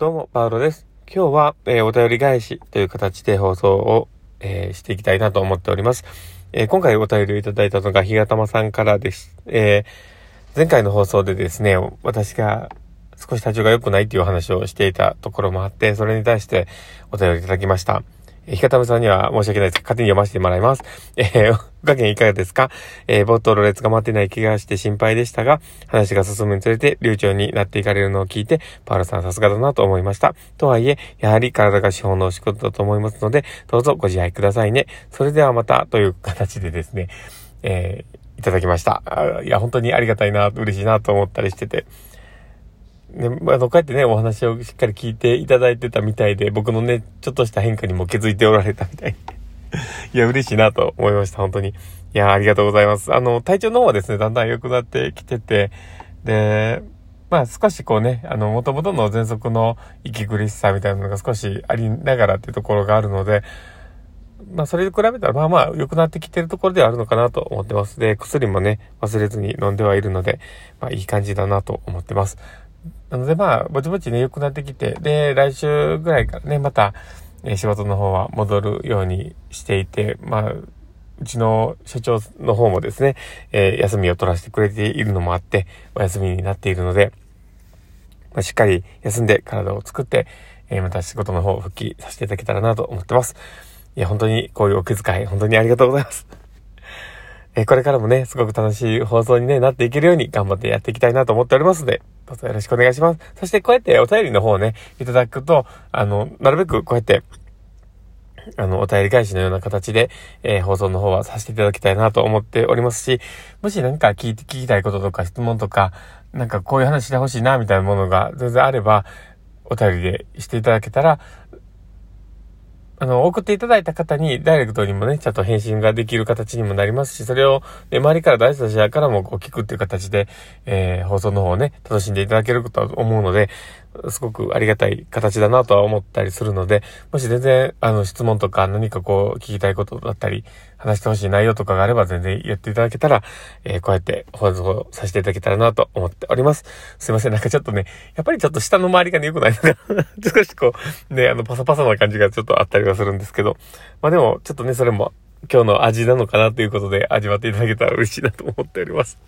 どうも、パウロです。今日は、えー、お便り返しという形で放送を、えー、していきたいなと思っております。えー、今回お便りをいただいたのが、ひがたまさんからです。え前回の放送でですね、私が少し体調が良くないっていう話をしていたところもあって、それに対してお便りいただきました。ひかたむさんには申し訳ないです。勝手に読ませてもらいます。えー、お加減いかがですか？えー、冒頭ろれつが待ってない気がして心配でしたが、話が進むにつれて流暢になっていかれるのを聞いて、パウロさんさすがだなと思いました。とはいえ、やはり体が資本のお仕事だと思いますので、どうぞご自愛くださいね。それではまた、という形でですね、えー、いただきました。いや、本当にありがたいな、嬉しいなと思ったりしてて、ね、あの、こうやってね、お話をしっかり聞いていただいてたみたいで、僕のね、ちょっとした変化にも気づいておられたみたい。いや、嬉しいなと思いました、本当に。いや、ありがとうございます。あの、体調の方はですね、だんだん良くなってきてて、で、まあ少しこうね、あの、元々の喘息の息苦しさみたいなのが少しありながらっていうところがあるので、まあそれに比べたらまあまあ良くなってきてるところではあるのかなと思ってます。で、薬もね、忘れずに飲んではいるので、まあいい感じだなと思ってます。なのでまあ、ぼちぼちね、良くなってきて、で、来週ぐらいからね、また、え仕事の方は戻るようにしていて、まあ、うちの所長の方もですね、えー、休みを取らせてくれているのもあって、お休みになっているので、まあ、しっかり休んで体を作って、えー、また仕事の方を復帰させていただけたらなと思ってます。いや、本当にこういうお気遣い、本当にありがとうございます。えー、これからもね、すごく楽しい放送に、ね、なっていけるように頑張ってやっていきたいなと思っておりますので、どうぞよろしくお願いします。そしてこうやってお便りの方をね、いただくと、あの、なるべくこうやって、あの、お便り返しのような形で、えー、放送の方はさせていただきたいなと思っておりますし、もし何か聞いて、聞きたいこととか質問とか、なんかこういう話してほしいな、みたいなものが全然あれば、お便りでしていただけたら、あの、送っていただいた方に、ダイレクトにもね、ちゃんと返信ができる形にもなりますし、それを、ね、周りから大事な試合からもこう聞くっていう形で、えー、放送の方をね、楽しんでいただけることは思うので、すごくありがたい形だなとは思ったりするので、もし全然、あの、質問とか何かこう、聞きたいことだったり、話してほしい内容とかがあれば全然言っていただけたら、えー、こうやって放送させていただけたらなと思っております。すいません、なんかちょっとね、やっぱりちょっと下の周りがね、良くないのが 少しこう、ね、あの、パサパサな感じがちょっとあったりはするんですけど、まあでも、ちょっとね、それも今日の味なのかなということで味わっていただけたら嬉しいなと思っております。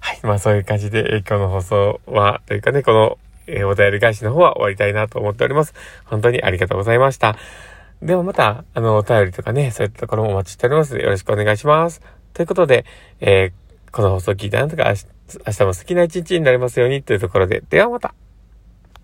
はい。まあそういう感じで、今日の放送は、というかね、このえー、お便り返しの方は終わりたいなと思っております。本当にありがとうございました。ではまた、あの、お便りとかね、そういったところもお待ちしております、よろしくお願いします。ということで、えー、この放送を聞いたあなたが明日も好きな一日になりますようにというところで、ではまた。